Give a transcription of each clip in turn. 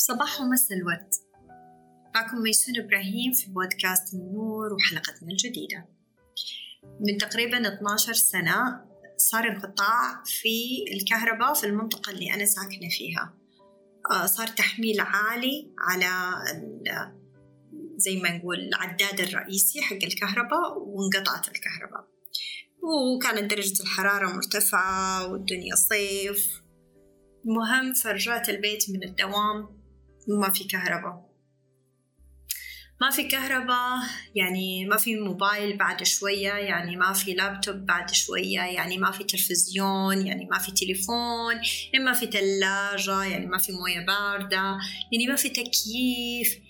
صباح ومساء الورد. معكم ميسون إبراهيم في بودكاست النور وحلقتنا الجديدة. من تقريبا 12 سنة صار انقطاع في الكهرباء في المنطقة اللي أنا ساكنة فيها. آه، صار تحميل عالي على زي ما نقول العداد الرئيسي حق الكهرباء وانقطعت الكهرباء. وكانت درجة الحرارة مرتفعة والدنيا صيف. المهم فرجعت البيت من الدوام وما في كهرباء. ما في كهرباء يعني ما في موبايل بعد شوية يعني ما في لابتوب بعد شوية يعني ما في تلفزيون يعني ما في تليفون يعني ما في ثلاجة يعني ما في موية باردة يعني ما في تكييف.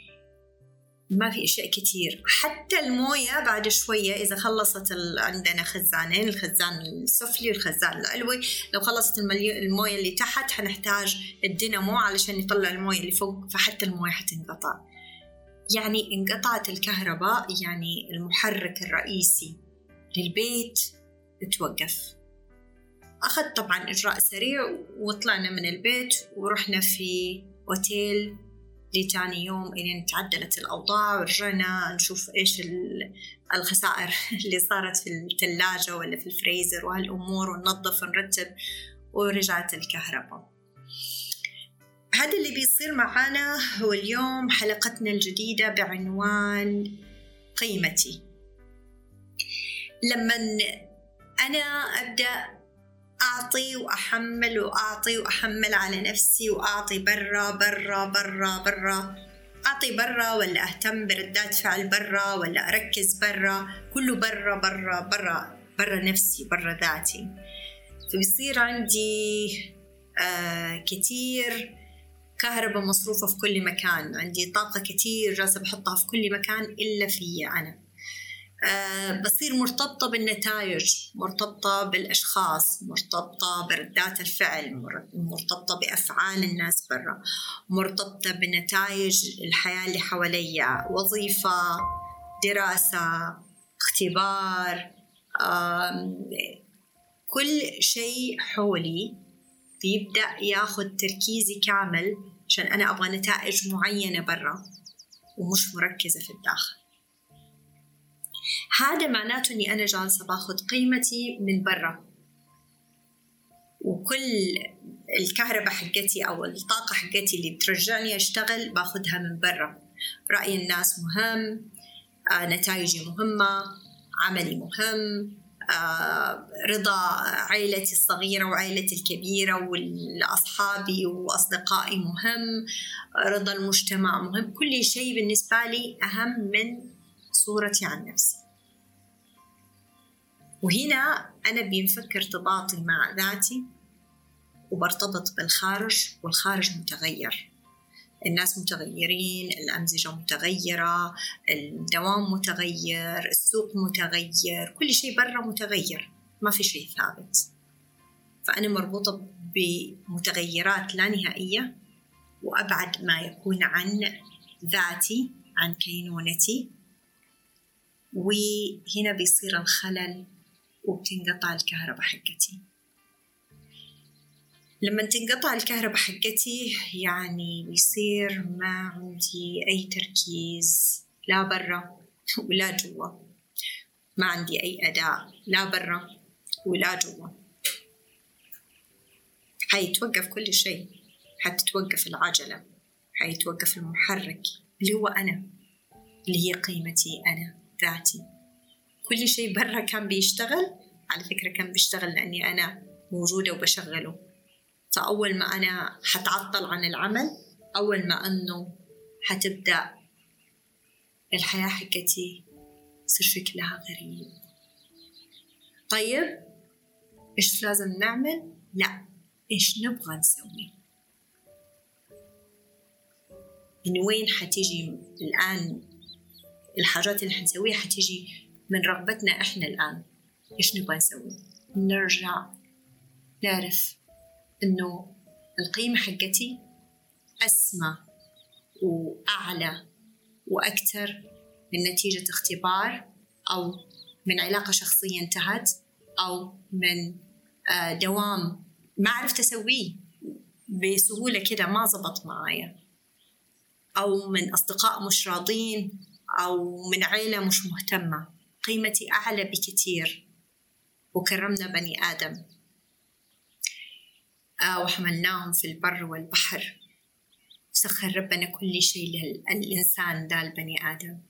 ما في أشياء كتير. حتى الموية بعد شوية إذا خلصت ال... عندنا خزانين الخزان السفلي والخزان العلوي لو خلصت. الموية اللي تحت حنحتاج الدينامو علشان يطلع الموية اللي فوق فحتى الموية حتنقطع. يعني انقطعت الكهرباء يعني المحرك الرئيسي للبيت توقف أخذت طبعا إجراء سريع وطلعنا من البيت ورحنا في أوتيل لتاني يوم إلين تعدلت الأوضاع ورجعنا نشوف إيش الخسائر اللي صارت في الثلاجة ولا في الفريزر وهالأمور وننظف ونرتب ورجعت الكهرباء. هذا اللي بيصير معانا هو اليوم حلقتنا الجديدة بعنوان قيمتي. لما أنا أبدأ أعطي وأحمل وأعطي وأحمل على نفسي وأعطي برا برا برا برا. أعطي برا ولا أهتم بردات فعل برا ولا أركز برا. كله برا برا برا برا نفسي برا ذاتي. فبيصير عندي آه كتير كهرباء مصروفة في كل مكان. عندي طاقة كتير جالسة بحطها في كل مكان إلا في أنا. بصير مرتبطة بالنتائج مرتبطة بالأشخاص مرتبطة بردات الفعل مرتبطة بأفعال الناس برا مرتبطة بنتائج الحياة اللي حواليا وظيفة دراسة اختبار كل شيء حولي بيبدأ ياخذ تركيزي كامل عشان أنا أبغى نتائج معينة برا ومش مركزة في الداخل. هذا معناته إني أنا جالسة باخذ قيمتي من برا. وكل الكهرباء حقتي أو الطاقة حقتي اللي بترجعني أشتغل باخذها من برا. رأي الناس مهم آه، نتائجي مهمة عملي مهم آه، رضا عائلتي الصغيرة وعائلتي الكبيرة وأصحابي وأصدقائي مهم رضا المجتمع مهم. كل شيء بالنسبة لي أهم من صورتي عن نفسي. وهنا أنا بينفك ارتباطي مع ذاتي وبرتبط بالخارج والخارج متغير. الناس متغيرين الأمزجة متغيرة الدوام متغير السوق متغير كل شيء برا متغير ما في شيء ثابت. فأنا مربوطة بمتغيرات لا نهائية وأبعد ما يكون عن ذاتي عن كينونتي. وهنا بيصير الخلل وبتنقطع الكهرباء حقتي. لما تنقطع الكهرباء حقتي يعني بيصير ما عندي أي تركيز لا برا ولا جوا. ما عندي أي أداء لا برا ولا جوا. حيتوقف كل شيء حتتوقف العجلة حيتوقف المحرك اللي هو أنا اللي هي قيمتي أنا ذاتي. كل شيء برا كان بيشتغل على فكرة كان بيشتغل لأني أنا موجودة وبشغله فأول ما أنا حتعطل عن العمل أول ما أنه حتبدأ الحياة حقتي يصير شكلها غريب طيب إيش لازم نعمل؟ لا إيش نبغى نسوي؟ من وين حتيجي الآن الحاجات اللي حنسويها حتيجي من رغبتنا إحنا الآن. إيش نبغى نسوي؟ نرجع نعرف إنه القيمة حقتي أسمى وأعلى وأكثر من نتيجة اختبار أو من علاقة شخصية انتهت أو من آه، دوام ما عرفت أسويه بسهولة كده ما زبط معايا. أو من أصدقاء مش راضين أو من عيلة مش مهتمة. قيمتي أعلى بكثير. وكرمنا بني آدم. آه وحملناهم في البر والبحر. سخر ربنا كل شيء للإنسان ده البني آدم.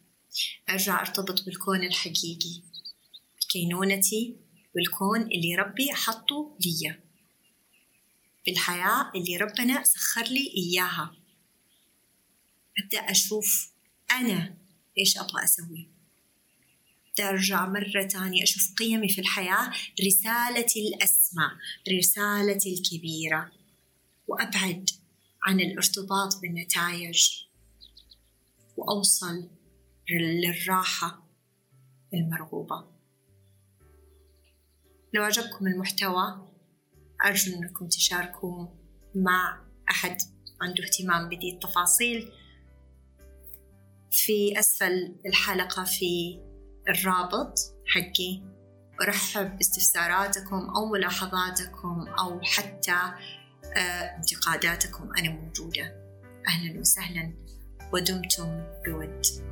أرجع أرتبط بالكون الحقيقي. بكينونتي بالكون اللي ربي حطه لي بالحياة اللي ربنا سخر لي إياها. أبدأ أشوف أنا إيش أبغى أسوي. أرجع مرة تانية أشوف قيمي في الحياة رسالتي الأسمى رسالتي الكبيرة. وأبعد عن الارتباط بالنتائج. وأوصل للراحة المرغوبة. لو عجبكم المحتوى أرجو أنكم تشاركوا مع أحد عنده اهتمام بدي التفاصيل. في أسفل الحلقة في الرابط حقي. أرحب باستفساراتكم أو ملاحظاتكم أو حتى آه، انتقاداتكم. أنا موجودة. أهلا وسهلا. ودمتم بود.